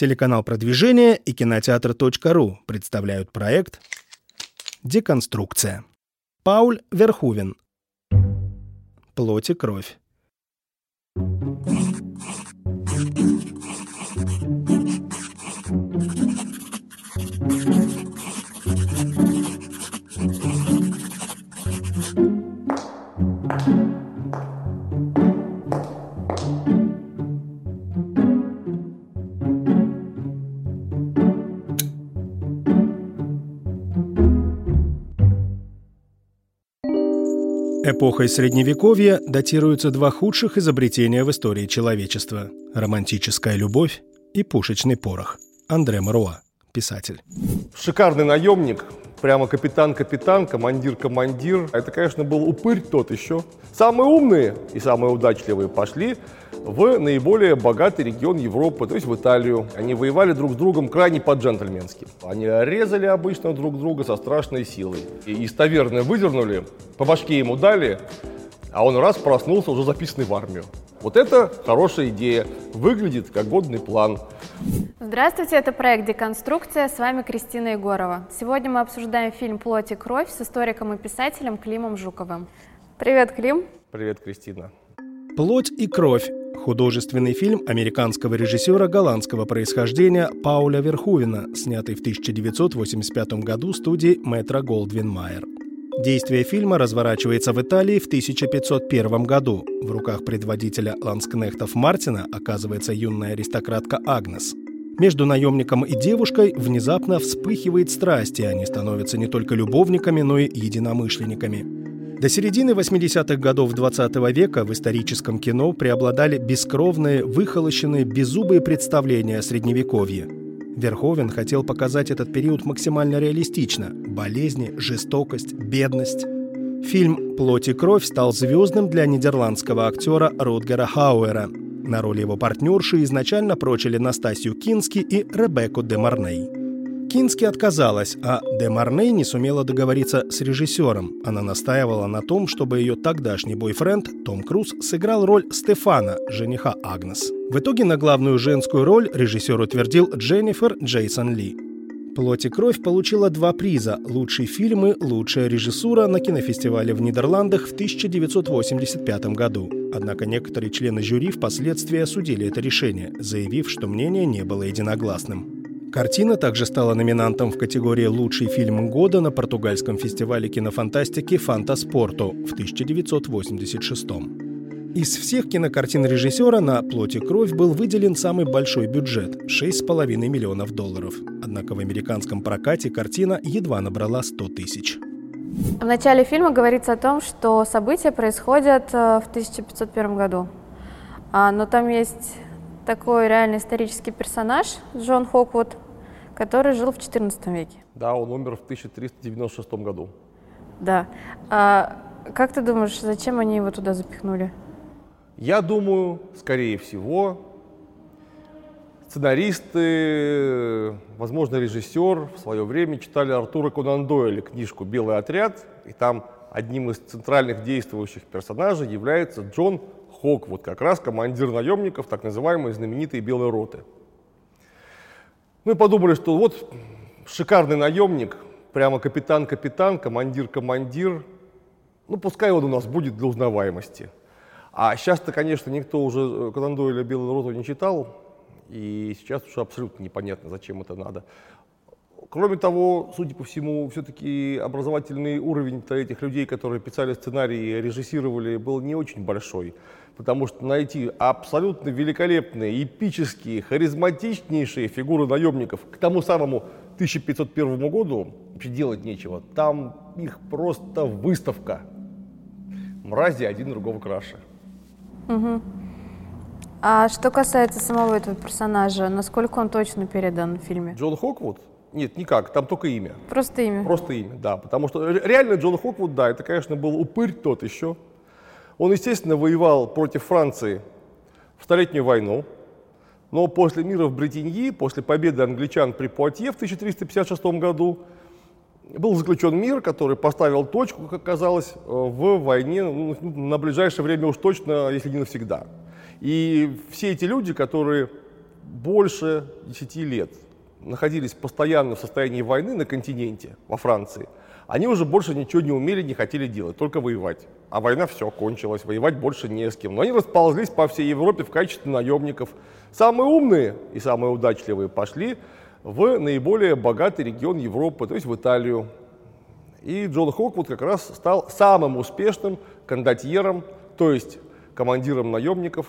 Телеканал продвижения и кинотеатр.ру представляют проект «Деконструкция». Пауль Верхувен. Плоть и кровь. Эпохой Средневековья датируются два худших изобретения в истории человечества – романтическая любовь и пушечный порох. Андре Маруа, писатель. Шикарный наемник, прямо капитан-капитан, командир-командир. Это, конечно, был упырь тот еще. Самые умные и самые удачливые пошли в наиболее богатый регион Европы, то есть в Италию. Они воевали друг с другом крайне по-джентльменски. Они резали обычно друг друга со страшной силой. И из таверны выдернули, по башке ему дали, а он раз проснулся, уже записанный в армию. Вот это хорошая идея, выглядит как годный план. Здравствуйте, это проект «Деконструкция», с вами Кристина Егорова. Сегодня мы обсуждаем фильм «Плоть и кровь» с историком и писателем Климом Жуковым. Привет, Клим. Привет, Кристина. «Плоть и кровь» Художественный фильм американского режиссера голландского происхождения Пауля Верхувена, снятый в 1985 году студией Метро Голдвин Майер. Действие фильма разворачивается в Италии в 1501 году. В руках предводителя ланскнехтов Мартина оказывается юная аристократка Агнес. Между наемником и девушкой внезапно вспыхивает страсть, и они становятся не только любовниками, но и единомышленниками. До середины 80-х годов 20 -го века в историческом кино преобладали бескровные, выхолощенные, беззубые представления о Средневековье. Верховен хотел показать этот период максимально реалистично – болезни, жестокость, бедность. Фильм «Плоть и кровь» стал звездным для нидерландского актера Рутгера Хауэра. На роли его партнерши изначально прочили Настасью Кински и Ребекку де Марней. Кински отказалась, а Де Марней не сумела договориться с режиссером. Она настаивала на том, чтобы ее тогдашний бойфренд Том Круз сыграл роль Стефана, жениха Агнес. В итоге на главную женскую роль режиссер утвердил Дженнифер Джейсон Ли. «Плоть и кровь» получила два приза – лучший фильм и лучшая режиссура на кинофестивале в Нидерландах в 1985 году. Однако некоторые члены жюри впоследствии осудили это решение, заявив, что мнение не было единогласным. Картина также стала номинантом в категории «Лучший фильм года» на португальском фестивале кинофантастики «Фантаспорто» в 1986 Из всех кинокартин режиссера на «Плоть и кровь» был выделен самый большой бюджет – 6,5 миллионов долларов. Однако в американском прокате картина едва набрала 100 тысяч. В начале фильма говорится о том, что события происходят э, в 1501 году. А, но там есть такой реальный исторический персонаж Джон Хоквуд, который жил в XIV веке. Да, он умер в 1396 году. Да. А как ты думаешь, зачем они его туда запихнули? Я думаю, скорее всего, сценаристы, возможно, режиссер в свое время читали Артура Конан Дойля книжку «Белый отряд», и там одним из центральных действующих персонажей является Джон Хок, вот как раз командир наемников, так называемой знаменитой белой роты. Мы подумали, что вот шикарный наемник, прямо капитан-капитан, командир-командир, ну пускай он у нас будет для узнаваемости. А сейчас-то, конечно, никто уже Конан Дойля «Белую роту» не читал, и сейчас уже абсолютно непонятно, зачем это надо. Кроме того, судя по всему, все-таки образовательный уровень этих людей, которые писали сценарии, режиссировали, был не очень большой потому что найти абсолютно великолепные, эпические, харизматичнейшие фигуры наемников к тому самому 1501 году вообще делать нечего. Там их просто выставка. Мрази один другого краше. Угу. А что касается самого этого персонажа, насколько он точно передан в фильме? Джон Хоквуд? Нет, никак, там только имя. Просто имя? Просто имя, да. Потому что реально Джон Хоквуд, да, это, конечно, был упырь тот еще. Он, естественно, воевал против Франции в Столетнюю войну, но после мира в Бретеньи, после победы англичан при Пуатье в 1356 году, был заключен мир, который поставил точку, как оказалось, в войне ну, на ближайшее время уж точно, если не навсегда. И все эти люди, которые больше 10 лет находились постоянно в состоянии войны на континенте, во Франции, они уже больше ничего не умели, не хотели делать, только воевать. А война все, кончилась, воевать больше не с кем. Но они расползлись по всей Европе в качестве наемников. Самые умные и самые удачливые пошли в наиболее богатый регион Европы, то есть в Италию. И Джон Хоквуд как раз стал самым успешным кондотьером, то есть командиром наемников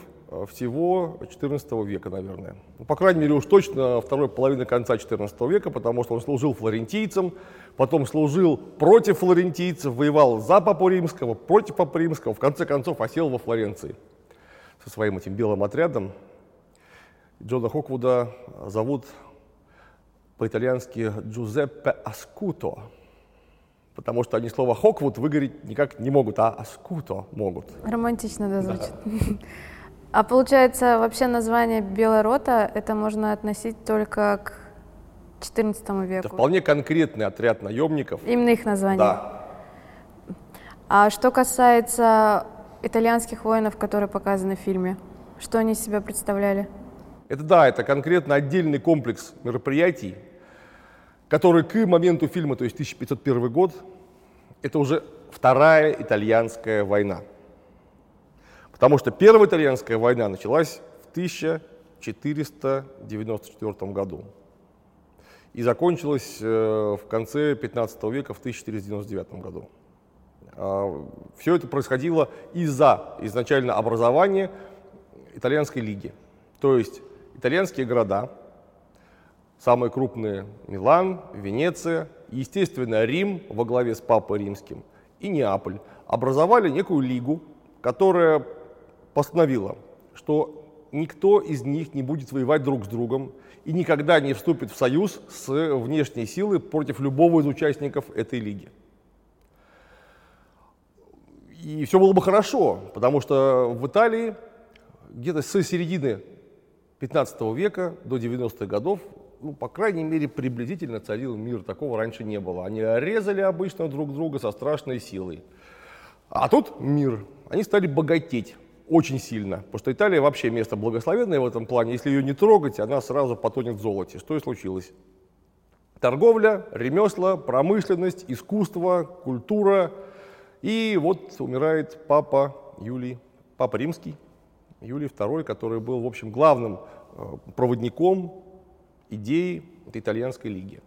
всего XIV века, наверное. Ну, по крайней мере, уж точно второй половины конца XIV века, потому что он служил флорентийцем, потом служил против флорентийцев, воевал за Папу Римского, против Папы Римского, в конце концов осел во Флоренции со своим этим белым отрядом. Джона Хоквуда зовут по-итальянски Джузеппе Аскуто, потому что они слово «хоквуд» выговорить никак не могут, а «аскуто» могут. Романтично, да, звучит. Да. А получается, вообще название «белая рота» это можно относить только к XIV веку? Это вполне конкретный отряд наемников. Именно их название? Да. А что касается итальянских воинов, которые показаны в фильме, что они из себя представляли? Это да, это конкретно отдельный комплекс мероприятий, который к моменту фильма, то есть 1501 год, это уже вторая итальянская война. Потому что первая итальянская война началась в 1494 году и закончилась э, в конце 15 века в 1499 году. А, Все это происходило из-за изначально образования итальянской лиги. То есть итальянские города, самые крупные Милан, Венеция, естественно, Рим во главе с Папой Римским и Неаполь образовали некую лигу, которая постановила, что никто из них не будет воевать друг с другом и никогда не вступит в союз с внешней силой против любого из участников этой лиги. И все было бы хорошо, потому что в Италии где-то с середины 15 века до 90-х годов, ну, по крайней мере, приблизительно царил мир. Такого раньше не было. Они резали обычно друг друга со страшной силой. А тут мир. Они стали богатеть очень сильно, потому что Италия вообще место благословенное в этом плане. Если ее не трогать, она сразу потонет в золоте. Что и случилось. Торговля, ремесла, промышленность, искусство, культура. И вот умирает папа Юлий, папа римский, Юлий II, который был, в общем, главным э, проводником идеи итальянской лиги.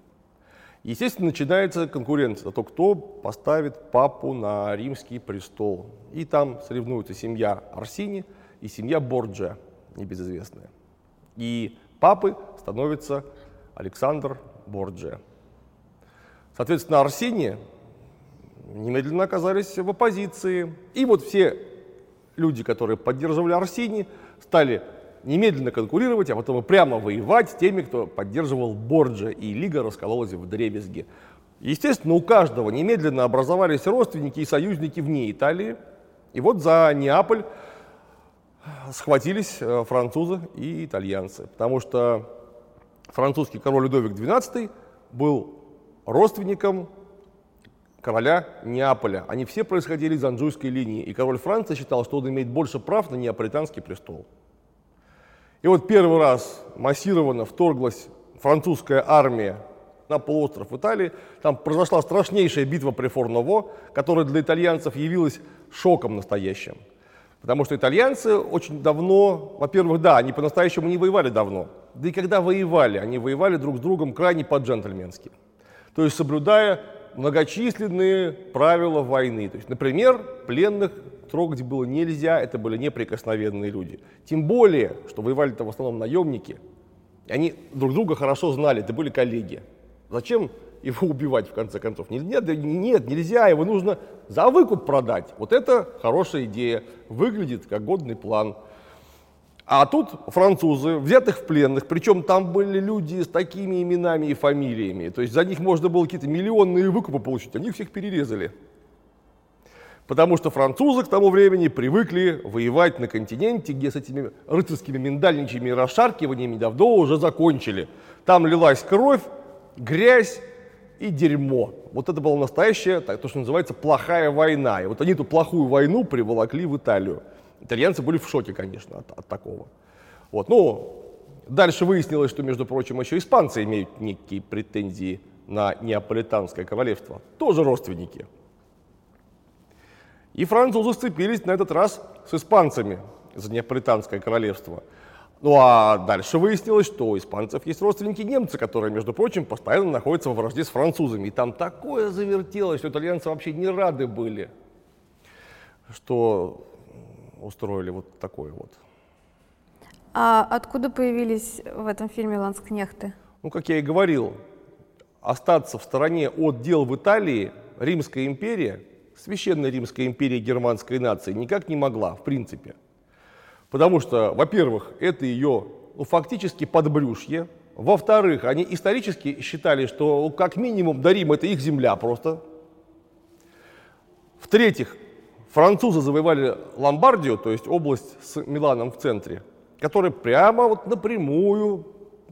Естественно, начинается конкуренция то, кто поставит папу на римский престол. И там соревнуются семья Арсини и семья Борджа, небезызвестная. И папы становится Александр Борджа. Соответственно, Арсини немедленно оказались в оппозиции. И вот все люди, которые поддерживали Арсини, стали немедленно конкурировать, а потом и прямо воевать с теми, кто поддерживал Борджа, и лига раскололась в дребезги. Естественно, у каждого немедленно образовались родственники и союзники вне Италии. И вот за Неаполь схватились э, французы и итальянцы, потому что французский король Людовик XII был родственником короля Неаполя. Они все происходили из Анжуйской линии, и король Франции считал, что он имеет больше прав на неаполитанский престол. И вот первый раз массированно вторглась французская армия на полуостров Италии. Там произошла страшнейшая битва при Форново, которая для итальянцев явилась шоком настоящим. Потому что итальянцы очень давно, во-первых, да, они по-настоящему не воевали давно. Да и когда воевали, они воевали друг с другом крайне по-джентльменски. То есть соблюдая многочисленные правила войны. То есть, например, пленных трогать было нельзя, это были неприкосновенные люди. Тем более, что воевали-то в основном наемники, и они друг друга хорошо знали, это были коллеги. Зачем его убивать в конце концов? Нет, нет, нельзя, его нужно за выкуп продать. Вот это хорошая идея, выглядит как годный план. А тут французы, взятых в пленных, причем там были люди с такими именами и фамилиями, то есть за них можно было какие-то миллионные выкупы получить, они всех перерезали. Потому что французы к тому времени привыкли воевать на континенте, где с этими рыцарскими миндальничьими расшаркиваниями давно уже закончили. Там лилась кровь, грязь и дерьмо. Вот это была настоящая, так, то, что называется, плохая война. И вот они эту плохую войну приволокли в Италию. Итальянцы были в шоке, конечно, от, от такого. Вот, ну, Дальше выяснилось, что, между прочим, еще испанцы имеют некие претензии на Неаполитанское королевство. Тоже родственники. И французы сцепились на этот раз с испанцами за Неаполитанское королевство. Ну а дальше выяснилось, что у испанцев есть родственники немцы, которые, между прочим, постоянно находятся во вражде с французами. И там такое завертелось, что итальянцы вообще не рады были, что устроили вот такое вот. А откуда появились в этом фильме ланскнехты? Ну, как я и говорил, остаться в стороне от дел в Италии Римская империя, священная Римская империя германской нации, никак не могла, в принципе. Потому что, во-первых, это ее ну, фактически подбрюшье. Во-вторых, они исторически считали, что ну, как минимум до Рима это их земля просто. В-третьих, французы завоевали Ломбардию, то есть область с Миланом в центре, которая прямо вот напрямую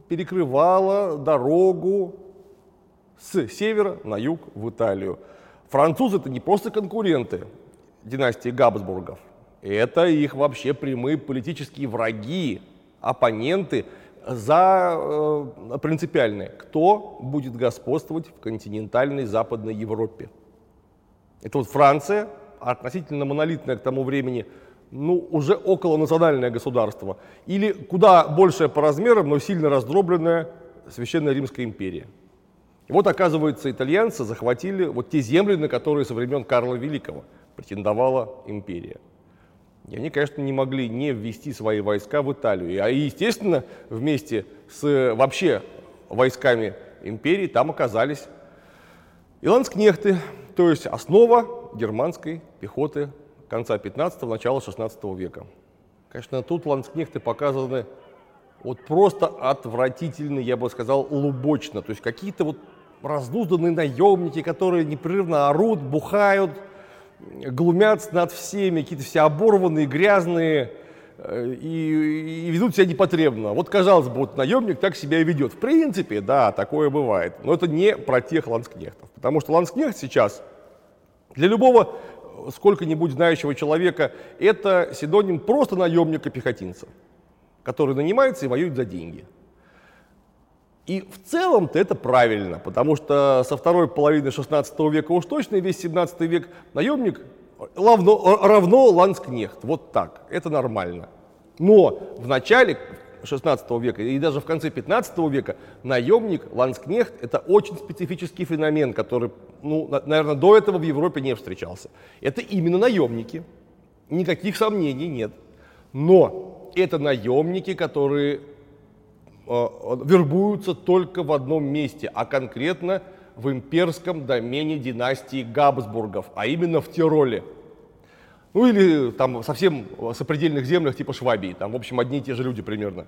перекрывала дорогу с севера на юг в Италию. Французы это не просто конкуренты династии Габсбургов, это их вообще прямые политические враги, оппоненты за э, принципиальные. Кто будет господствовать в континентальной Западной Европе? Это вот Франция, относительно монолитная к тому времени, ну, уже около национальное государство. Или куда большее по размерам, но сильно раздробленная Священная Римская империя. И вот, оказывается, итальянцы захватили вот те земли, на которые со времен Карла Великого претендовала империя. И они, конечно, не могли не ввести свои войска в Италию. А, естественно, вместе с вообще войсками империи там оказались и ланскнехты, то есть основа германской пехоты конца 15-го, начала 16 века. Конечно, тут ланскнехты показаны вот просто отвратительно, я бы сказал, лубочно. То есть какие-то вот раздузданные наемники, которые непрерывно орут, бухают, глумятся над всеми, какие-то все оборванные, грязные э, и, и ведут себя непотребно. Вот, казалось бы, вот наемник так себя и ведет. В принципе, да, такое бывает. Но это не про тех ланскнехтов. Потому что ланскнехт сейчас для любого сколько-нибудь знающего человека это синоним просто наемника-пехотинца, который нанимается и воюет за деньги. И в целом-то это правильно, потому что со второй половины 16 века уж точно весь 17 век наемник равно, равно ланскнехт. Вот так, это нормально. Но в начале 16 века и даже в конце 15 века наемник, ланскнехт – это очень специфический феномен, который, ну, наверное, до этого в Европе не встречался. Это именно наемники, никаких сомнений нет. Но это наемники, которые Э, вербуются только в одном месте, а конкретно в имперском домене династии Габсбургов, а именно в Тироле. Ну или там совсем в сопредельных землях типа Швабии, там в общем одни и те же люди примерно.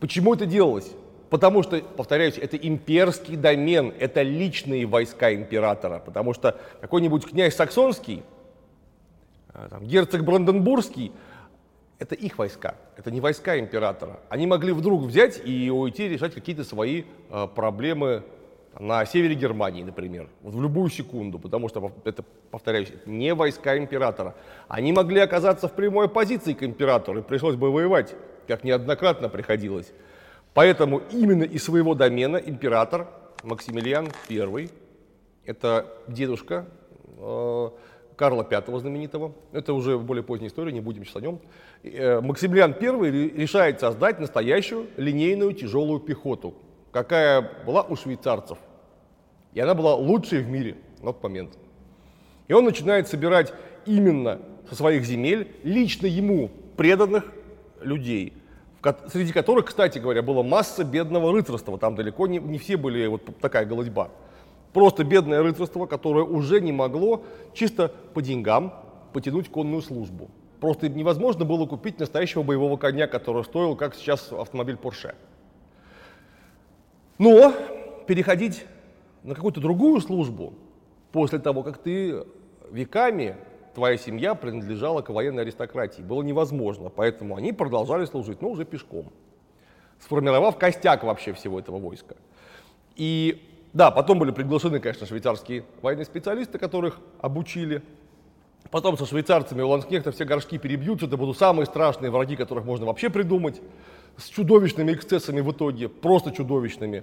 Почему это делалось? Потому что, повторяюсь, это имперский домен, это личные войска императора, потому что какой-нибудь князь Саксонский, э, там, герцог Бранденбургский, это их войска, это не войска императора. Они могли вдруг взять и уйти решать какие-то свои э, проблемы на севере Германии, например, в любую секунду, потому что, это, повторяюсь, не войска императора. Они могли оказаться в прямой оппозиции к императору, и пришлось бы воевать, как неоднократно приходилось. Поэтому именно из своего домена император Максимилиан I, это дедушка э, Карла V знаменитого, это уже более поздняя история, не будем сейчас о нем, э, Максимилиан I решает создать настоящую линейную тяжелую пехоту, какая была у швейцарцев. И она была лучшей в мире на тот момент. И он начинает собирать именно со своих земель лично ему преданных людей, среди которых, кстати говоря, была масса бедного рыцарства. Там далеко не, не все были вот такая голодьба. Просто бедное рыцарство, которое уже не могло чисто по деньгам потянуть конную службу. Просто невозможно было купить настоящего боевого коня, который стоил, как сейчас автомобиль Porsche. Но переходить на какую-то другую службу после того, как ты веками, твоя семья принадлежала к военной аристократии, было невозможно. Поэтому они продолжали служить, но уже пешком, сформировав костяк вообще всего этого войска. И да, потом были приглашены, конечно, швейцарские военные специалисты, которых обучили. Потом со швейцарцами у ланскнехта все горшки перебьются, это будут самые страшные враги, которых можно вообще придумать. с чудовищными эксцессами в итоге, просто чудовищными.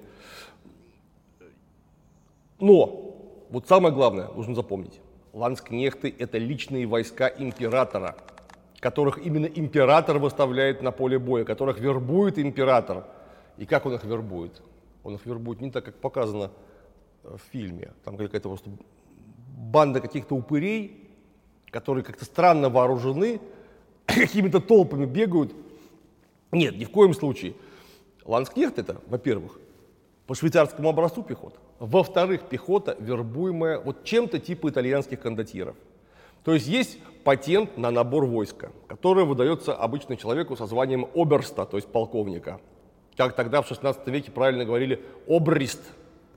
Но, вот самое главное, нужно запомнить, ланскнехты – это личные войска императора, которых именно император выставляет на поле боя, которых вербует император. И как он их вербует? Он их вербует не так, как показано в фильме. Там какая-то просто банда каких-то упырей, которые как-то странно вооружены, какими-то толпами бегают. Нет, ни в коем случае. Ланскнехт это, во-первых, по швейцарскому образцу пехота. Во-вторых, пехота, вербуемая вот чем-то типа итальянских кондотьеров. То есть есть патент на набор войска, который выдается обычно человеку со званием оберста, то есть полковника. Как тогда в 16 веке правильно говорили обрист.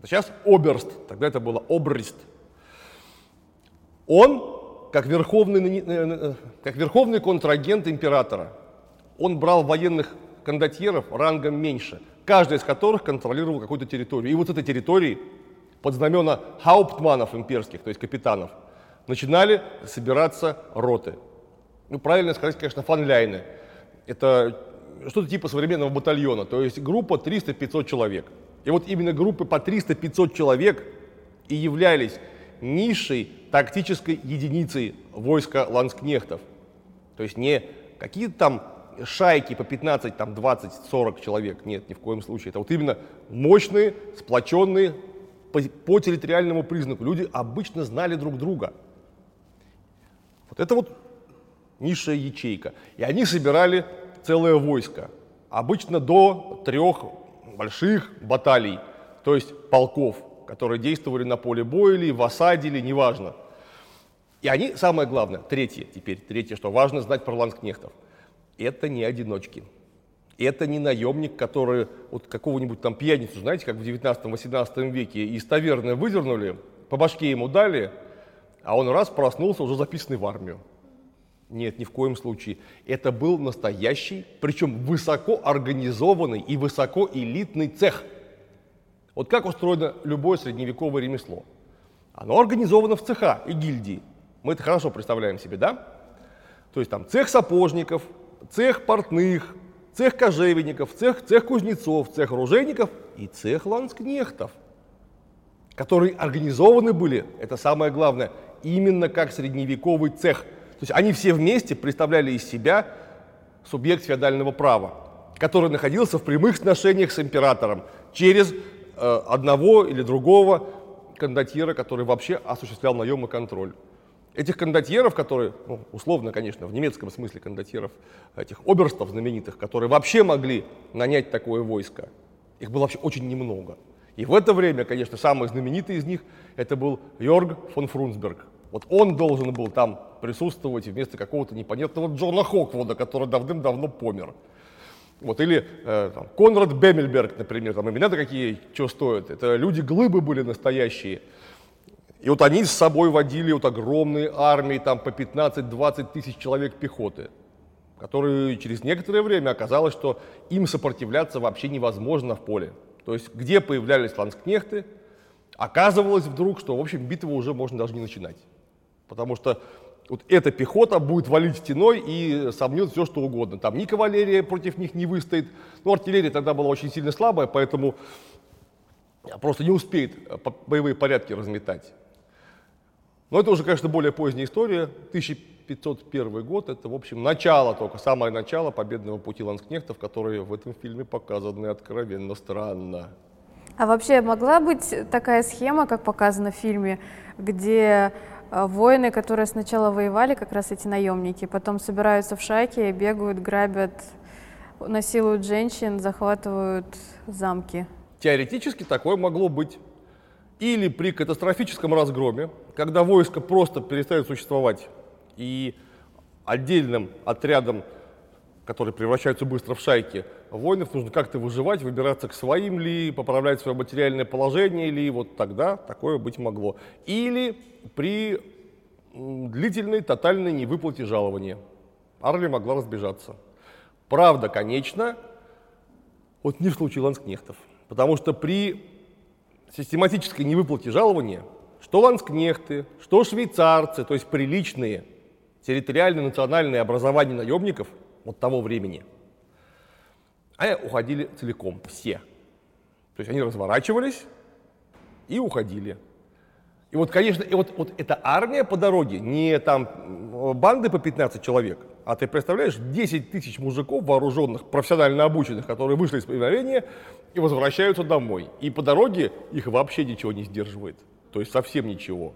Сейчас оберст, тогда это было обрист. Он как верховный, э, э, как верховный контрагент императора, он брал военных кондотьеров рангом меньше, каждый из которых контролировал какую-то территорию. И вот этой территории под знамена хауптманов имперских, то есть капитанов, начинали собираться роты. Ну, правильно сказать, конечно, фанляйны. Это что-то типа современного батальона, то есть группа 300-500 человек. И вот именно группы по 300-500 человек и являлись низшей тактической единицей войска ланскнехтов. То есть не какие-то там шайки по 15, там 20, 40 человек. Нет, ни в коем случае. Это вот именно мощные, сплоченные по, по территориальному признаку. Люди обычно знали друг друга. Вот это вот низшая ячейка. И они собирали целое войско. Обычно до трех больших баталий, то есть полков которые действовали на поле боя или в осаде, или неважно. И они, самое главное, третье теперь, третье, что важно знать про ланскнехтов, это не одиночки. Это не наемник, который вот какого-нибудь там пьяницу, знаете, как в 19-18 веке из таверны выдернули, по башке ему дали, а он раз проснулся, уже записанный в армию. Нет, ни в коем случае. Это был настоящий, причем высоко организованный и высоко элитный цех – вот как устроено любое средневековое ремесло? Оно организовано в цеха и гильдии. Мы это хорошо представляем себе, да? То есть там цех сапожников, цех портных, цех кожевенников, цех, цех кузнецов, цех оружейников и цех ланскнехтов, которые организованы были, это самое главное, именно как средневековый цех. То есть они все вместе представляли из себя субъект феодального права, который находился в прямых сношениях с императором через Э, одного или другого кондотьера, который вообще осуществлял наемный контроль. Этих кондотьеров, которые, ну, условно, конечно, в немецком смысле кондотьеров, этих оберстов знаменитых, которые вообще могли нанять такое войско, их было вообще очень немного. И в это время, конечно, самый знаменитый из них это был Йорг фон Фрунсберг. Вот он должен был там присутствовать вместо какого-то непонятного Джона Хоквуда, который давным-давно помер. Вот, или э, там, Конрад Бемельберг, например, там имена-то какие, что стоят. Это люди-глыбы были настоящие. И вот они с собой водили вот огромные армии, там по 15-20 тысяч человек пехоты, которые через некоторое время оказалось, что им сопротивляться вообще невозможно в поле. То есть где появлялись ланскнехты, оказывалось вдруг, что, в общем, битву уже можно даже не начинать. Потому что вот эта пехота будет валить стеной и сомнет все, что угодно. Там ни кавалерия против них не выстоит. Ну, артиллерия тогда была очень сильно слабая, поэтому просто не успеет э, боевые порядки разметать. Но это уже, конечно, более поздняя история. 1501 год, это, в общем, начало только, самое начало победного пути ланскнехтов, которые в этом фильме показаны откровенно странно. А вообще могла быть такая схема, как показано в фильме, где воины, которые сначала воевали, как раз эти наемники, потом собираются в шайки, бегают, грабят, насилуют женщин, захватывают замки. Теоретически такое могло быть. Или при катастрофическом разгроме, когда войско просто перестает существовать, и отдельным отрядом, которые превращаются быстро в шайки, воинов нужно как-то выживать, выбираться к своим ли, поправлять свое материальное положение ли, вот тогда такое быть могло. Или при длительной тотальной невыплате жалования. Арли могла разбежаться. Правда, конечно, вот не в случае ланскнехтов, потому что при систематической невыплате жалования что ланскнехты, что швейцарцы, то есть приличные территориальные национальные образования наемников вот того времени – они уходили целиком, все. То есть они разворачивались и уходили. И вот, конечно, и вот, вот эта армия по дороге, не там банды по 15 человек, а ты представляешь, 10 тысяч мужиков вооруженных, профессионально обученных, которые вышли из повиновения и возвращаются домой. И по дороге их вообще ничего не сдерживает. То есть совсем ничего.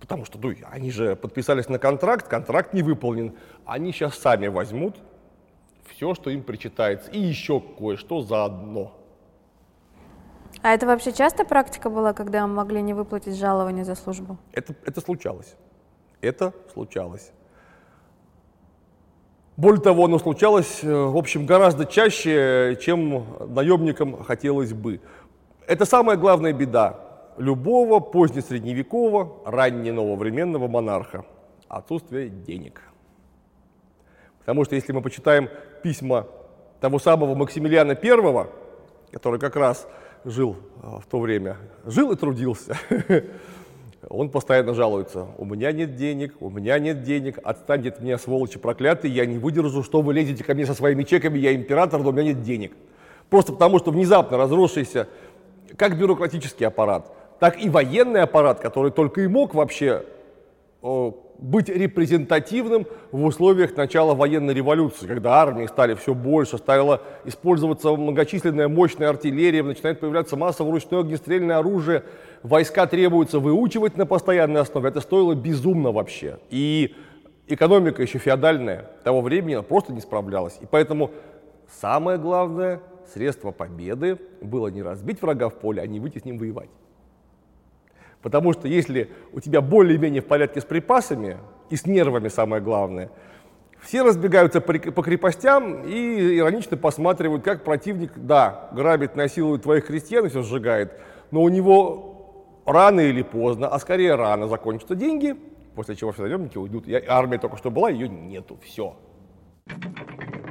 Потому что ну, они же подписались на контракт, контракт не выполнен. Они сейчас сами возьмут все, что им причитается, и еще кое-что заодно. А это вообще часто практика была, когда могли не выплатить жалование за службу? Это, это случалось. Это случалось. Более того, оно случалось, э, в общем, гораздо чаще, чем наемникам хотелось бы. Это самая главная беда любого позднесредневекового, ранненововременного монарха – отсутствие денег. Потому что если мы почитаем письма того самого Максимилиана I, который как раз жил а, в то время, жил и трудился. Он постоянно жалуется, у меня нет денег, у меня нет денег, отстаньте от меня, сволочи проклятые, я не выдержу, что вы лезете ко мне со своими чеками, я император, но у меня нет денег. Просто потому, что внезапно разросшийся как бюрократический аппарат, так и военный аппарат, который только и мог вообще быть репрезентативным в условиях начала военной революции, когда армии стали все больше, стала использоваться многочисленная мощная артиллерия, начинает появляться массово ручное огнестрельное оружие, войска требуется выучивать на постоянной основе. Это стоило безумно вообще. И экономика еще феодальная того времени просто не справлялась. И поэтому самое главное средство победы было не разбить врага в поле, а не выйти с ним воевать. Потому что если у тебя более-менее в порядке с припасами и с нервами самое главное, все разбегаются по крепостям и иронично посматривают, как противник, да, грабит, насилует твоих крестьян и все сжигает, но у него рано или поздно, а скорее рано закончатся деньги, после чего все наемники уйдут. И армия только что была, ее нету, все. В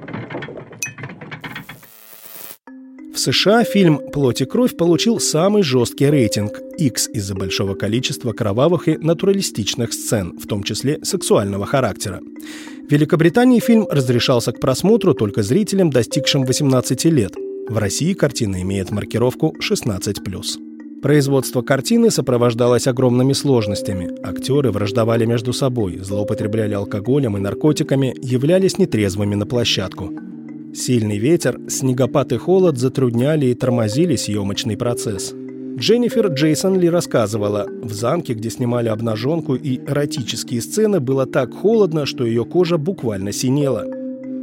США фильм «Плоть и кровь» получил самый жесткий рейтинг – X из-за большого количества кровавых и натуралистичных сцен, в том числе сексуального характера. В Великобритании фильм разрешался к просмотру только зрителям, достигшим 18 лет. В России картина имеет маркировку 16+. Производство картины сопровождалось огромными сложностями. Актеры враждовали между собой, злоупотребляли алкоголем и наркотиками, являлись нетрезвыми на площадку. Сильный ветер, снегопад и холод затрудняли и тормозили съемочный процесс. Дженнифер Джейсон Ли рассказывала, в замке, где снимали обнаженку и эротические сцены, было так холодно, что ее кожа буквально синела.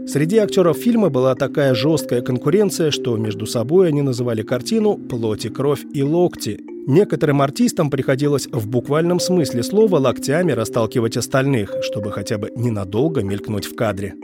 Среди актеров фильма была такая жесткая конкуренция, что между собой они называли картину «Плоти, кровь и локти». Некоторым артистам приходилось в буквальном смысле слова локтями расталкивать остальных, чтобы хотя бы ненадолго мелькнуть в кадре.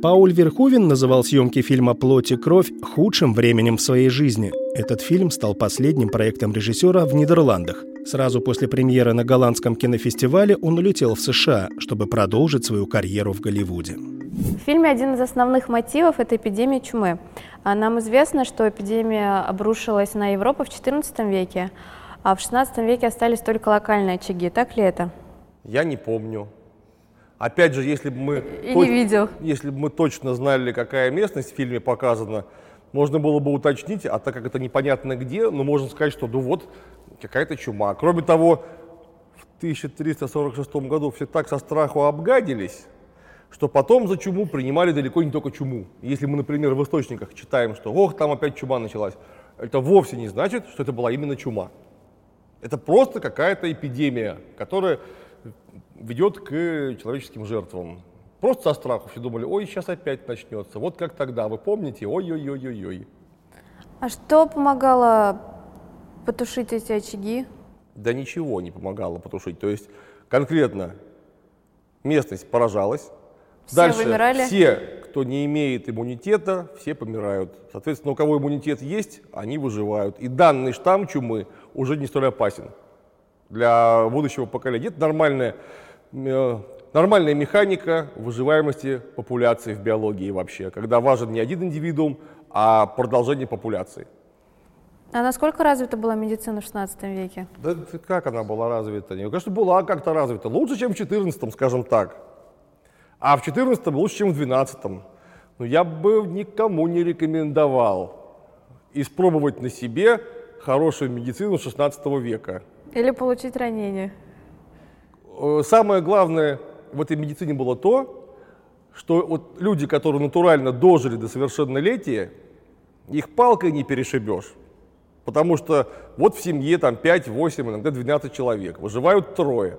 Пауль Верховен называл съемки фильма «Плоть и кровь» худшим временем в своей жизни. Этот фильм стал последним проектом режиссера в Нидерландах. Сразу после премьеры на голландском кинофестивале он улетел в США, чтобы продолжить свою карьеру в Голливуде. В фильме один из основных мотивов – это эпидемия чумы. А нам известно, что эпидемия обрушилась на Европу в XIV веке, а в XVI веке остались только локальные очаги. Так ли это? Я не помню. Опять же, если бы мы, И точ... не видел. если бы мы точно знали, какая местность в фильме показана, можно было бы уточнить, а так как это непонятно где, ну, можно сказать, что ну вот, какая-то чума. Кроме того, в 1346 году все так со страху обгадились, что потом за чуму принимали далеко не только чуму. Если мы, например, в источниках читаем, что ох, там опять чума началась, это вовсе не значит, что это была именно чума. Это просто какая-то эпидемия, которая ведет к человеческим жертвам. Просто со страху все думали, ой, сейчас опять начнется. Вот как тогда, вы помните? Ой-ой-ой-ой-ой. А что помогало потушить эти очаги? Да ничего не помогало потушить. То есть конкретно местность поражалась. Все Дальше вымирали? все, кто не имеет иммунитета, все помирают. Соответственно, у кого иммунитет есть, они выживают. И данный штамм чумы уже не столь опасен для будущего поколения. Это нормальная, э, нормальная механика выживаемости популяции в биологии вообще, когда важен не один индивидуум, а продолжение популяции. А насколько развита была медицина в 16 веке? Да как она была развита? Не, конечно, была как-то развита. Лучше, чем в 14, скажем так. А в 14 лучше, чем в 12. Но я бы никому не рекомендовал испробовать на себе хорошую медицину 16 века. Или получить ранение. Э, самое главное в этой медицине было то, что вот люди, которые натурально дожили до совершеннолетия, их палкой не перешибешь. Потому что вот в семье там 5, 8, иногда 12 человек, выживают трое.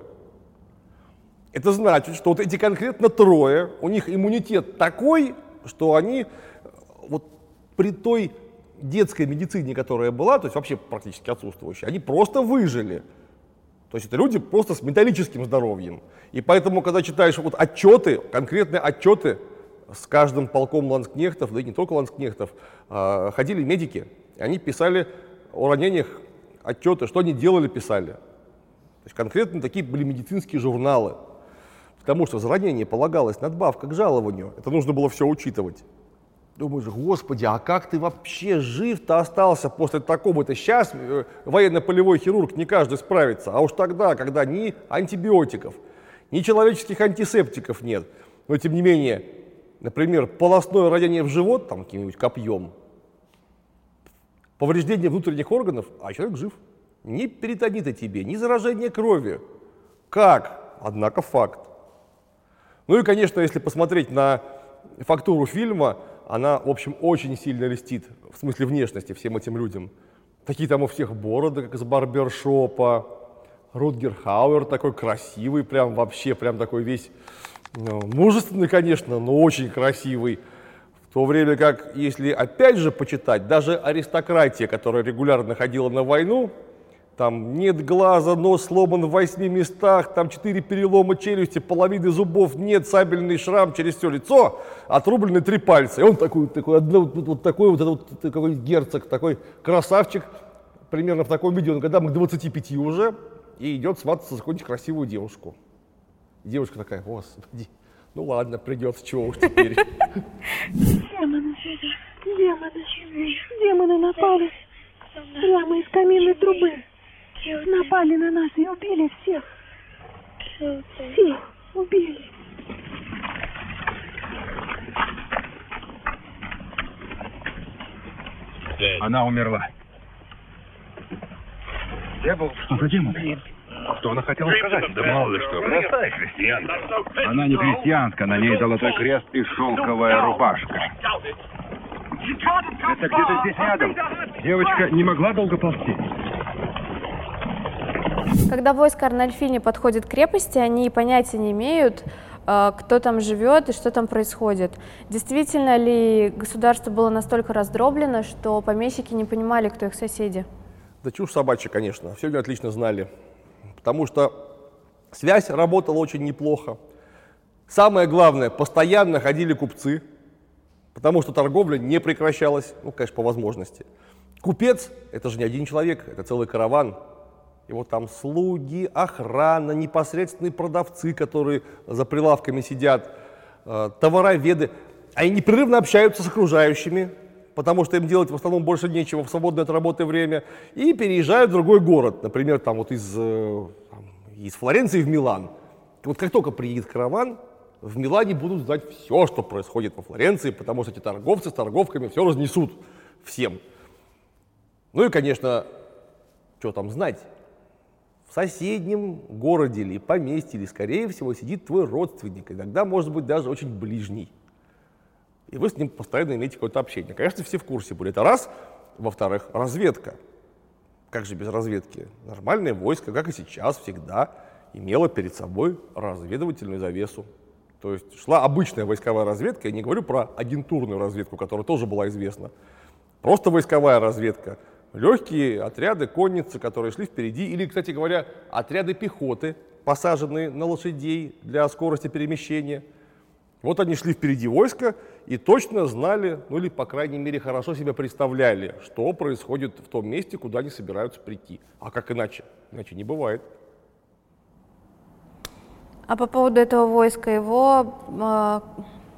Это значит, что вот эти конкретно трое, у них иммунитет такой, что они вот при той детской медицине, которая была, то есть вообще практически отсутствующей, они просто выжили. То есть это люди просто с металлическим здоровьем. И поэтому, когда читаешь вот отчеты, конкретные отчеты с каждым полком ланскнехтов, да и не только ланскнехтов, а, ходили медики, они писали о ранениях отчеты, что они делали, писали. То есть конкретно такие были медицинские журналы. Потому что за ранение полагалась надбавка к жалованию. Это нужно было все учитывать. Думаешь, господи, а как ты вообще жив-то остался после такого-то? Сейчас э, военно-полевой хирург не каждый справится, а уж тогда, когда ни антибиотиков, ни человеческих антисептиков нет. Но тем не менее, например, полостное ранение в живот, там каким-нибудь копьем, повреждение внутренних органов, а человек жив. Ни перитонита тебе, ни заражение крови. Как? Однако факт. Ну и, конечно, если посмотреть на фактуру фильма, она, в общем, очень сильно льстит, в смысле внешности, всем этим людям. Такие там у всех бороды, как из барбершопа. Рутгер Хауэр такой красивый, прям вообще, прям такой весь ну, мужественный, конечно, но очень красивый. В то время как, если опять же почитать, даже аристократия, которая регулярно ходила на войну, там нет глаза, нос сломан в восьми местах, там четыре перелома челюсти, половины зубов нет, сабельный шрам через все лицо, отрублены три пальца. И он такой, такой, вот, вот такой вот, вот такой герцог, такой красавчик, примерно в таком виде, он когда мы к 25 уже, и идет свататься за какую-нибудь красивую девушку. И девушка такая, господи, ну ладно, придется, чего уж теперь. Демоны, демоны, демоны напали прямо из каминной трубы. Напали на нас и убили всех. Всех убили. Она умерла. Я был... Что за демон? Что она хотела сказать? Да мало ли что. Простая христианка. Она не крестьянка, на ней золотой крест и шелковая рубашка. Это где-то здесь рядом. Девочка не могла долго ползти. Когда войско Арнольфини подходит к крепости, они понятия не имеют, э, кто там живет и что там происходит. Действительно ли государство было настолько раздроблено, что помещики не понимали, кто их соседи? Да чушь собачья, конечно. Все они отлично знали. Потому что связь работала очень неплохо. Самое главное, постоянно ходили купцы, потому что торговля не прекращалась, ну, конечно, по возможности. Купец – это же не один человек, это целый караван. И вот там слуги, охрана, непосредственные продавцы, которые за прилавками сидят, э, товароведы, они непрерывно общаются с окружающими, потому что им делать в основном больше нечего в свободное от работы время, и переезжают в другой город, например, там вот из, э, из Флоренции в Милан. вот как только приедет караван, в Милане будут знать все, что происходит во Флоренции, потому что эти торговцы с торговками все разнесут всем. Ну и, конечно, что там знать? В соседнем городе или поместье, или, скорее всего, сидит твой родственник, иногда, может быть, даже очень ближний. И вы с ним постоянно имеете какое-то общение. Конечно, все в курсе были. Это раз. Во-вторых, разведка. Как же без разведки? Нормальное войско, как и сейчас, всегда имело перед собой разведывательную завесу. То есть шла обычная войсковая разведка, я не говорю про агентурную разведку, которая тоже была известна. Просто войсковая разведка. Легкие отряды конницы, которые шли впереди, или, кстати говоря, отряды пехоты, посаженные на лошадей для скорости перемещения. Вот они шли впереди войска и точно знали, ну или, по крайней мере, хорошо себе представляли, что происходит в том месте, куда они собираются прийти. А как иначе? Иначе не бывает. А по поводу этого войска, его э,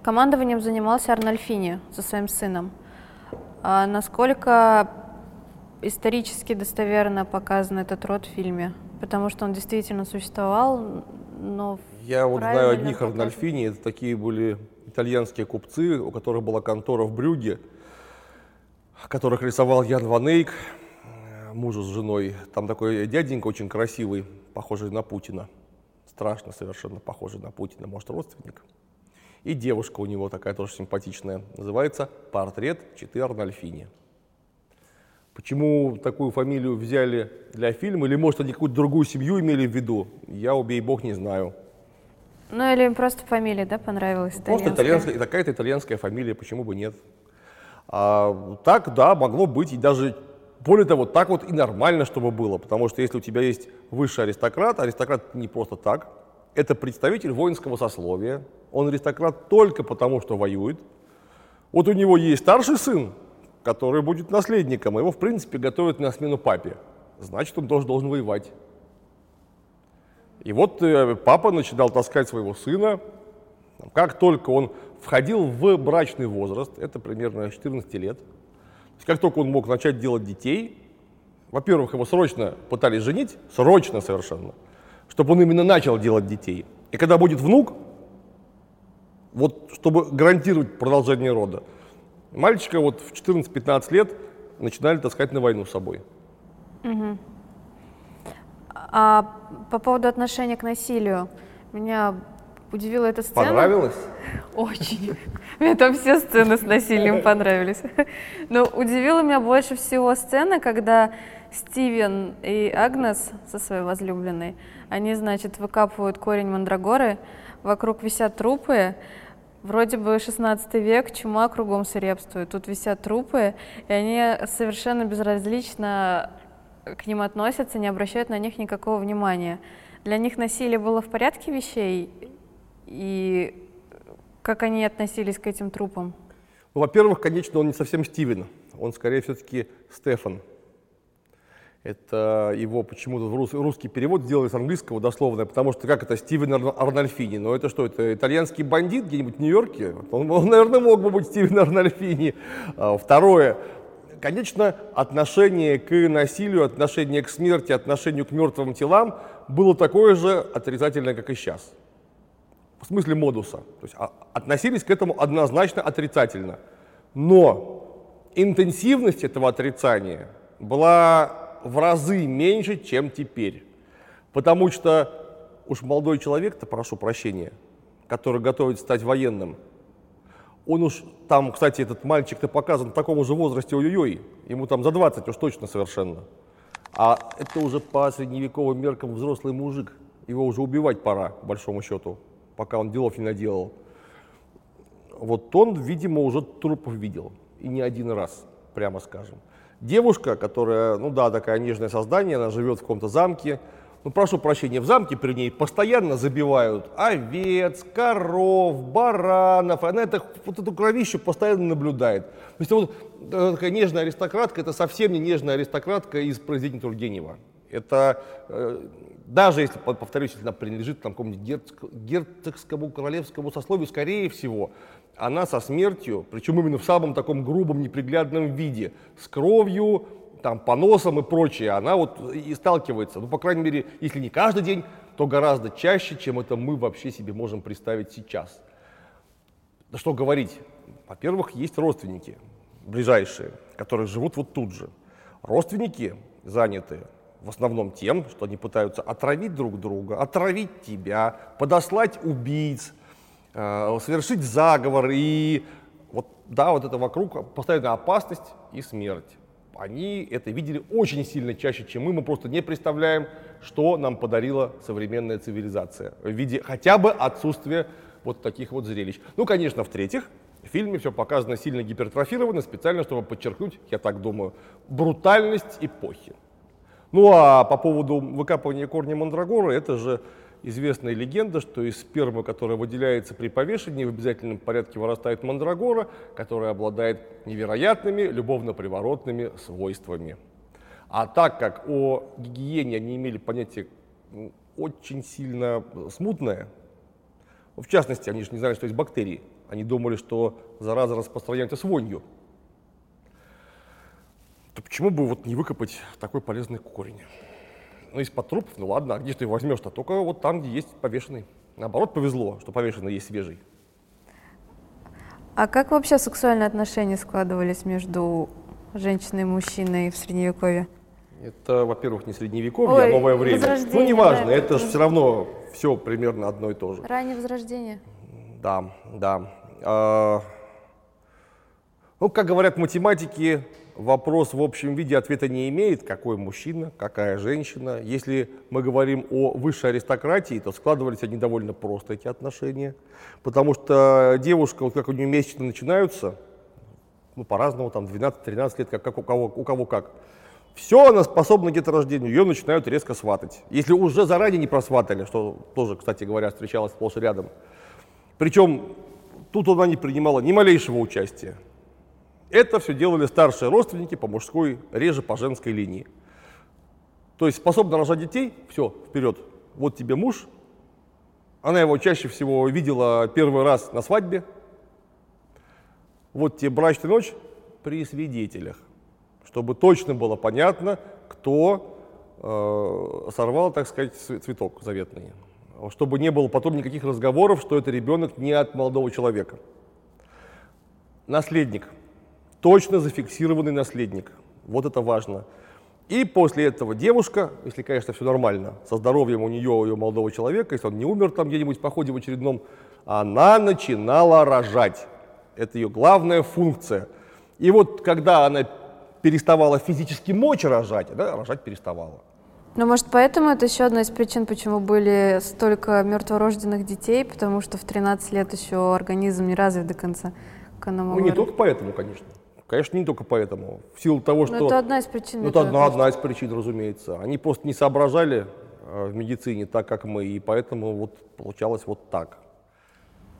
командованием занимался Арнольфини со своим сыном. А насколько исторически достоверно показан этот род в фильме? Потому что он действительно существовал, но... Я вот знаю одних Арнольфини, это такие были итальянские купцы, у которых была контора в Брюге, которых рисовал Ян Ван Эйк, мужу с женой. Там такой дяденька очень красивый, похожий на Путина. Страшно совершенно похожий на Путина, может, родственник. И девушка у него такая тоже симпатичная. Называется «Портрет Читы Арнольфини». Почему такую фамилию взяли для фильма, или, может, они какую-то другую семью имели в виду, я, убей бог, не знаю. Ну или им просто фамилия, да, понравилась? Просто итальянская, какая-то итальянская фамилия, почему бы нет. А, так, да, могло быть, и даже, более того, так вот и нормально, чтобы было, потому что если у тебя есть высший аристократ, аристократ не просто так, это представитель воинского сословия, он аристократ только потому, что воюет. Вот у него есть старший сын, который будет наследником, его, в принципе, готовят на смену папе. Значит, он тоже должен воевать. И вот э, папа начинал таскать своего сына. Как только он входил в брачный возраст, это примерно 14 лет, как только он мог начать делать детей, во-первых, его срочно пытались женить, срочно совершенно, чтобы он именно начал делать детей. И когда будет внук, вот чтобы гарантировать продолжение рода, мальчика вот в 14-15 лет начинали таскать на войну с собой. Угу. А по поводу отношения к насилию, меня удивила эта сцена. Понравилось? Очень. Мне там все сцены с насилием понравились. Но удивила меня больше всего сцена, когда Стивен и Агнес со своей возлюбленной, они, значит, выкапывают корень мандрагоры, вокруг висят трупы, Вроде бы 16 век, чума кругом свирепствует. Тут висят трупы, и они совершенно безразлично к ним относятся, не обращают на них никакого внимания. Для них насилие было в порядке вещей, и как они относились к этим трупам? Ну, во-первых, конечно, он не совсем Стивен, он скорее все-таки Стефан. Это его почему-то русский перевод сделали с английского дословно, потому что как это Стивен Арнольфини? Ну это что, это итальянский бандит где-нибудь в Нью-Йорке? Он, он, наверное, мог бы быть Стивен Арнольфини. А, второе, конечно, отношение к насилию, отношение к смерти, отношение к мертвым телам было такое же отрицательное, как и сейчас. В смысле модуса. То есть а, относились к этому однозначно отрицательно. Но интенсивность этого отрицания была в разы меньше, чем теперь. Потому что уж молодой человек-то, прошу прощения, который готовится стать военным, он уж там, кстати, этот мальчик-то показан в таком же возрасте, ой-ой-ой, ему там за 20 уж точно совершенно. А это уже по средневековым меркам взрослый мужик. Его уже убивать пора, по большому счету, пока он делов не наделал. Вот он, видимо, уже трупов видел. И не один раз, прямо скажем. Девушка, которая, ну да, такая нежное создание, она живет в каком-то замке. Ну, прошу прощения, в замке при ней постоянно забивают овец, коров, баранов. Она это, вот эту кровищу постоянно наблюдает. То есть вот э, такая нежная аристократка, это совсем не нежная аристократка из произведения Тургенева. Это э, даже если, повторюсь, если она принадлежит там, какому-нибудь герцогскому королевскому сословию, скорее всего, она со смертью, причем именно в самом таком грубом, неприглядном виде, с кровью, там, поносом и прочее, она вот и сталкивается, ну, по крайней мере, если не каждый день, то гораздо чаще, чем это мы вообще себе можем представить сейчас. Да что говорить, во-первых, есть родственники ближайшие, которые живут вот тут же. Родственники заняты в основном тем, что они пытаются отравить друг друга, отравить тебя, подослать убийц, совершить заговор, и вот, да, вот это вокруг постоянная опасность и смерть. Они это видели очень сильно чаще, чем мы. Мы просто не представляем, что нам подарила современная цивилизация в виде хотя бы отсутствия вот таких вот зрелищ. Ну, конечно, в-третьих, в фильме все показано сильно гипертрофировано, специально, чтобы подчеркнуть, я так думаю, брутальность эпохи. Ну а по поводу выкапывания корня мандрагора, это же известная легенда, что из спермы, которая выделяется при повешении, в обязательном порядке вырастает мандрагора, которая обладает невероятными любовно-приворотными свойствами. А так как о гигиене они имели понятие очень сильно смутное, в частности, они же не знали, что есть бактерии, они думали, что зараза распространяется вонью, то почему бы вот не выкопать такой полезный корень? Ну, из-под трупов, ну ладно, а где ты его возьмешь-то? Только вот там, где есть повешенный. Наоборот, повезло, что повешенный есть свежий. А как вообще сексуальные отношения складывались между женщиной и мужчиной в Средневековье? Это, во-первых, не средневековье, Ой, а новое время. Ну, неважно, да, это же все равно все примерно одно и то же. Раннее Возрождение. Да, да. А, Ну, как говорят математики, вопрос в общем виде ответа не имеет, какой мужчина, какая женщина. Если мы говорим о высшей аристократии, то складывались они довольно просто, эти отношения. Потому что девушка, вот как у нее месячные начинаются, ну, по-разному, там, 12-13 лет, как, как у, кого, у кого как. Все, она способна к деторождению, ее начинают резко сватать. Если уже заранее не просватали, что тоже, кстати говоря, встречалось сплошь рядом. Причем тут она не принимала ни малейшего участия. Это все делали старшие родственники по мужской, реже по женской линии. То есть способна рожать детей, все, вперед. Вот тебе муж. Она его чаще всего видела первый раз на свадьбе. Вот тебе брачная ночь при свидетелях, чтобы точно было понятно, кто э, сорвал, так сказать, цве- цветок заветный. Чтобы не было потом никаких разговоров, что это ребенок не от молодого человека. Наследник. Точно зафиксированный наследник. Вот это важно. И после этого девушка, если, конечно, все нормально, со здоровьем у нее, у ее молодого человека, если он не умер там где-нибудь в походе в очередном, она начинала рожать. Это ее главная функция. И вот когда она переставала физически мочь рожать, она рожать переставала. Ну, может, поэтому это еще одна из причин, почему были столько мертворожденных детей, потому что в 13 лет еще организм не развит до конца. Ну, не только поэтому, конечно. Конечно, не только поэтому. В силу того, что... Ну, это одна из причин. Ну, это одна, одна из причин, разумеется. Они просто не соображали э, в медицине так, как мы, и поэтому вот получалось вот так.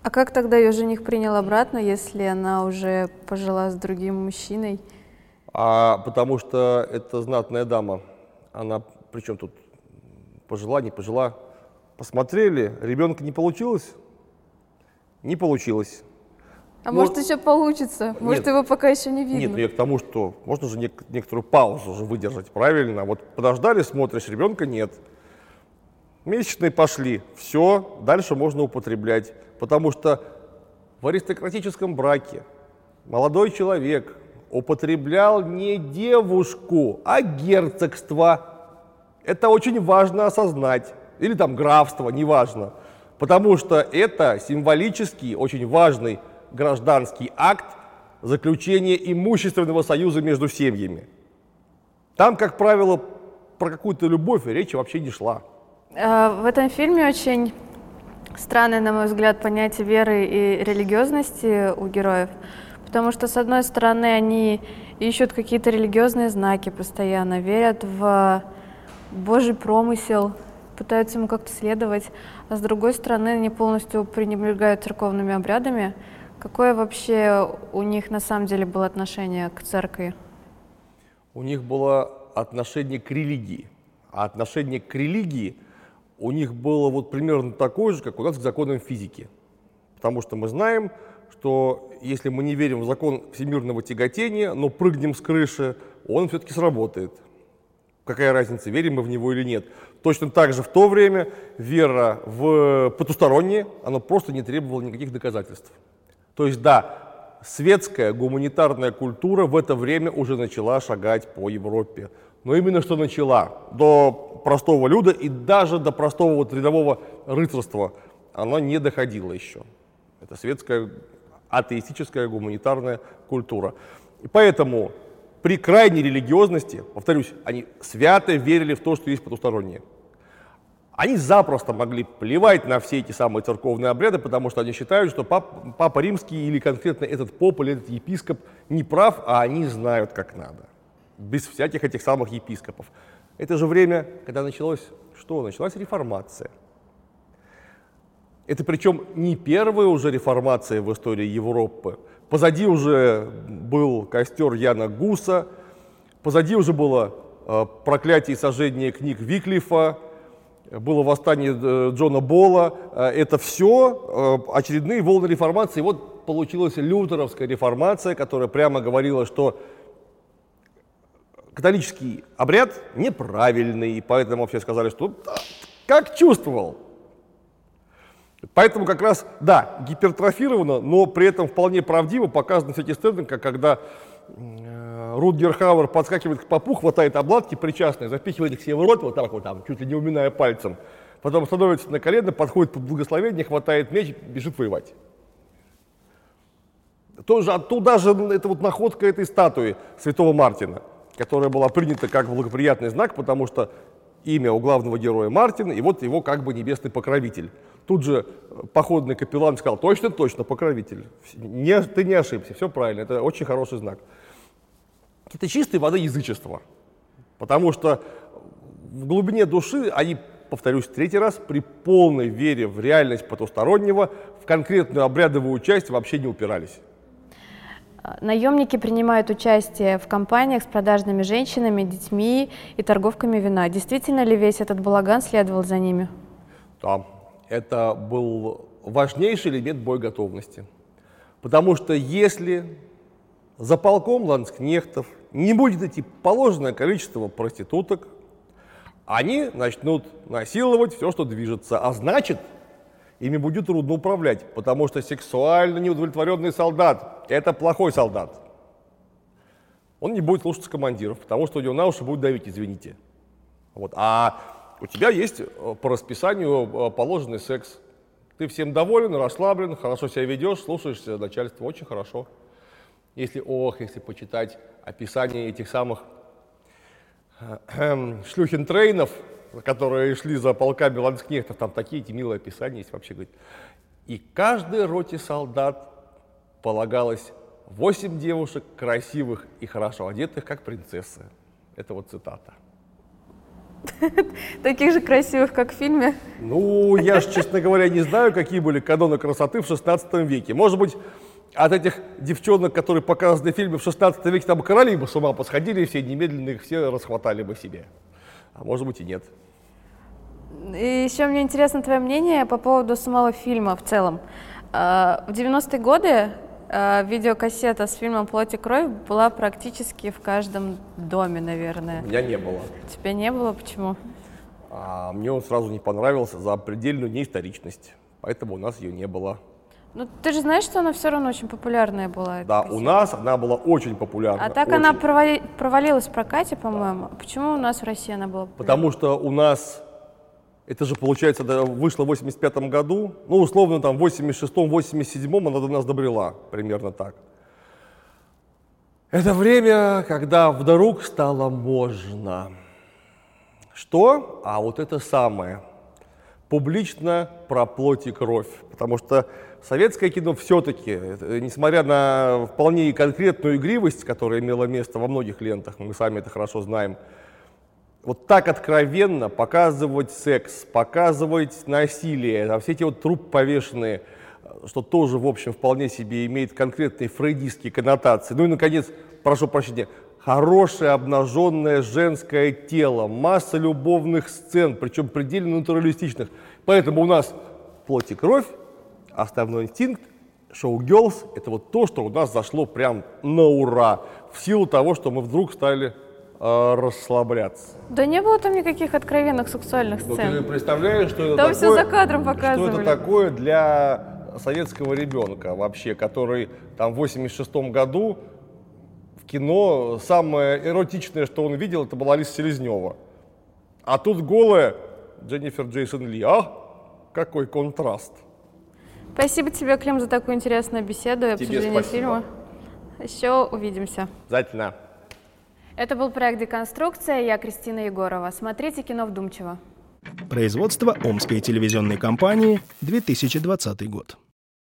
А как тогда ее жених принял обратно, если она уже пожила с другим мужчиной? А потому что это знатная дама. Она, причем тут пожила, не пожила. Посмотрели, ребенка не получилось? Не получилось. А Ну, может, еще получится? Может, нет. его пока еще не видно? Нет, ну я к тому, что можно же нек- некоторую паузу уже выдержать, правильно? Вот подождали, смотришь, ребенка нет. Месячные пошли, все, дальше можно употреблять. Потому что в аристократическом браке молодой человек употреблял не девушку, а герцогство. Это очень важно осознать. Или там графство, неважно. Потому что это символический, очень важный гражданский акт заключения имущественного союза между семьями. Там, как правило, про какую-то любовь речи вообще не шла. А, В этом фильме очень странное, на мой взгляд, понятие веры и религиозности у героев. Потому что, с одной стороны, они ищут какие-то религиозные знаки постоянно, верят в Божий промысел, пытаются ему как-то следовать, а с другой стороны, они полностью пренебрегают церковными обрядами. Какое вообще у них на самом деле было отношение к церкви? У них было отношение к религии. А отношение к религии у них было вот примерно такое же, как у нас к законам физики. Потому что мы знаем, что если мы не верим в закон всемирного тяготения, но прыгнем с крыши, он все-таки сработает. Какая разница, верим мы в него или нет. Точно так же в то время вера в потустороннее, она просто не требовала никаких доказательств. То есть да, светская гуманитарная культура в это время уже начала шагать по Европе. Но именно что начала. До простого люда и даже до простого вот рядового рыцарства она не доходила еще. Это светская атеистическая гуманитарная культура. И поэтому при крайней религиозности, повторюсь, они свято верили в то, что есть потустороннее. Они запросто могли плевать на все эти самые церковные обряды, потому что они считают, что пап- Папа Римский или конкретно этот поп или этот епископ не прав, а они знают, как надо. Без всяких этих самых епископов. Это же время, когда началось что? Началась реформация. Это причем не первая уже реформация в истории Европы. Позади уже был костер Яна Гуса, позади уже было э, проклятие и сожжение книг Виклифа, было восстание э, Джона Болла. Э, это все очередные волны реформации. Вот получилась лютеровская реформация, которая прямо говорила, что католический обряд неправильный, и поэтому все сказали, что «Да, как чувствовал. Поэтому как раз, да, гипертрофировано, но при этом вполне правдиво показаны все эти сцены, как когда э, Рутгер Хауэр подскакивает к попу, хватает обладки причастные, запихивает их себе в рот, вот так вот там, чуть ли не уминая пальцем. Потом становится на колено, подходит под благословение, хватает меч, бежит воевать. Тоже оттуда же это вот находка этой статуи святого Мартина, которая была принята как благоприятный знак, потому что имя у главного героя Мартин, и вот его как бы небесный покровитель. Тут же э, походный капеллан сказал, точно, точно, покровитель. Не, ты не ошибся, все правильно, это очень хороший знак. Это чистой воды язычество. Потому что в глубине души они, повторюсь третий раз, при полной вере в реальность потустороннего, в конкретную обрядовую часть вообще не упирались. Наемники принимают участие в кампаниях с продажными женщинами, детьми и торговками вина. Действительно ли весь этот балаган следовал за ними? Да, это был важнейший элемент боеготовности. Потому что если за полком ланскнехтов не будет идти положенное количество проституток, они начнут насиловать все, что движется, а значит, ими будет трудно управлять, потому что сексуально неудовлетворенный солдат – это плохой солдат. Он не будет слушаться командиров, потому что у него на уши будет давить, извините. Вот. А у тебя есть э, по расписанию э, положенный секс. Ты всем доволен, расслаблен, хорошо себя ведешь, слушаешься начальства, очень хорошо. Если, ох, если почитать описание этих самых э, шлюхентрейнов, которые шли за полками ланскнехтов, там такие эти милые описания есть вообще, говорит. И каждой роте солдат полагалось восемь девушек красивых и хорошо одетых, как принцессы. Это вот цитата. Таких же красивых, как в фильме? Ну, я же, честно говоря, не знаю, какие были каноны красоты в 16 веке. Может быть, от этих девчонок, которые показаны в фильме в 16 веке, там короли бы с ума посходили, и все немедленно их все расхватали бы себе. А может быть и нет. И еще мне интересно твое мнение по поводу самого фильма в целом. А, в 90-е годы видеокассета с фильмом «Плоть и кровь» была практически в каждом доме, наверное. У меня не было. Тебя не было? Почему? А мне он сразу не понравился за предельную неисторичность, поэтому у нас ее не было. Ну, ты же знаешь, что она все равно очень популярная была. Да, у нас она была очень популярна. А так очень. она провали... провалилась в прокате, по-моему. Да. Почему у нас в России она была популярна? Потому что у нас, это же, получается, вышло в 85 году, ну, условно, там, в 86-м, 87-м она до нас добрела, примерно так. Это время, когда вдруг стало можно. Что? А вот это самое. Публично про плоть и кровь. Потому что советское кино все-таки, несмотря на вполне конкретную игривость, которая имела место во многих лентах, мы сами это хорошо знаем, вот так откровенно показывать секс, показывать насилие, а все эти вот труп повешенные, что тоже, в общем, вполне себе имеет конкретные фрейдистские коннотации. Ну и, наконец, прошу прощения, хорошее обнаженное женское тело, масса любовных сцен, причем предельно натуралистичных. Поэтому у нас плоть и кровь, основной инстинкт, шоу-гелс – это вот то, что у нас зашло прям на ура, в силу того, что мы вдруг стали расслабляться. Да не было там никаких откровенных сексуальных ну, сцен. Но ты представляешь, что это там такое? все за кадром показывали. Что это такое для советского ребенка вообще, который там в 86 году в кино самое эротичное, что он видел, это была Алиса Селезнева. А тут голая Дженнифер Джейсон Ли. А, какой контраст. Спасибо тебе, Клим, за такую интересную беседу и обсуждение фильма. Еще увидимся. Обязательно. Это был проект «Деконструкция». Я Кристина Егорова. Смотрите кино вдумчиво. Производство Омской телевизионной компании, 2020 год.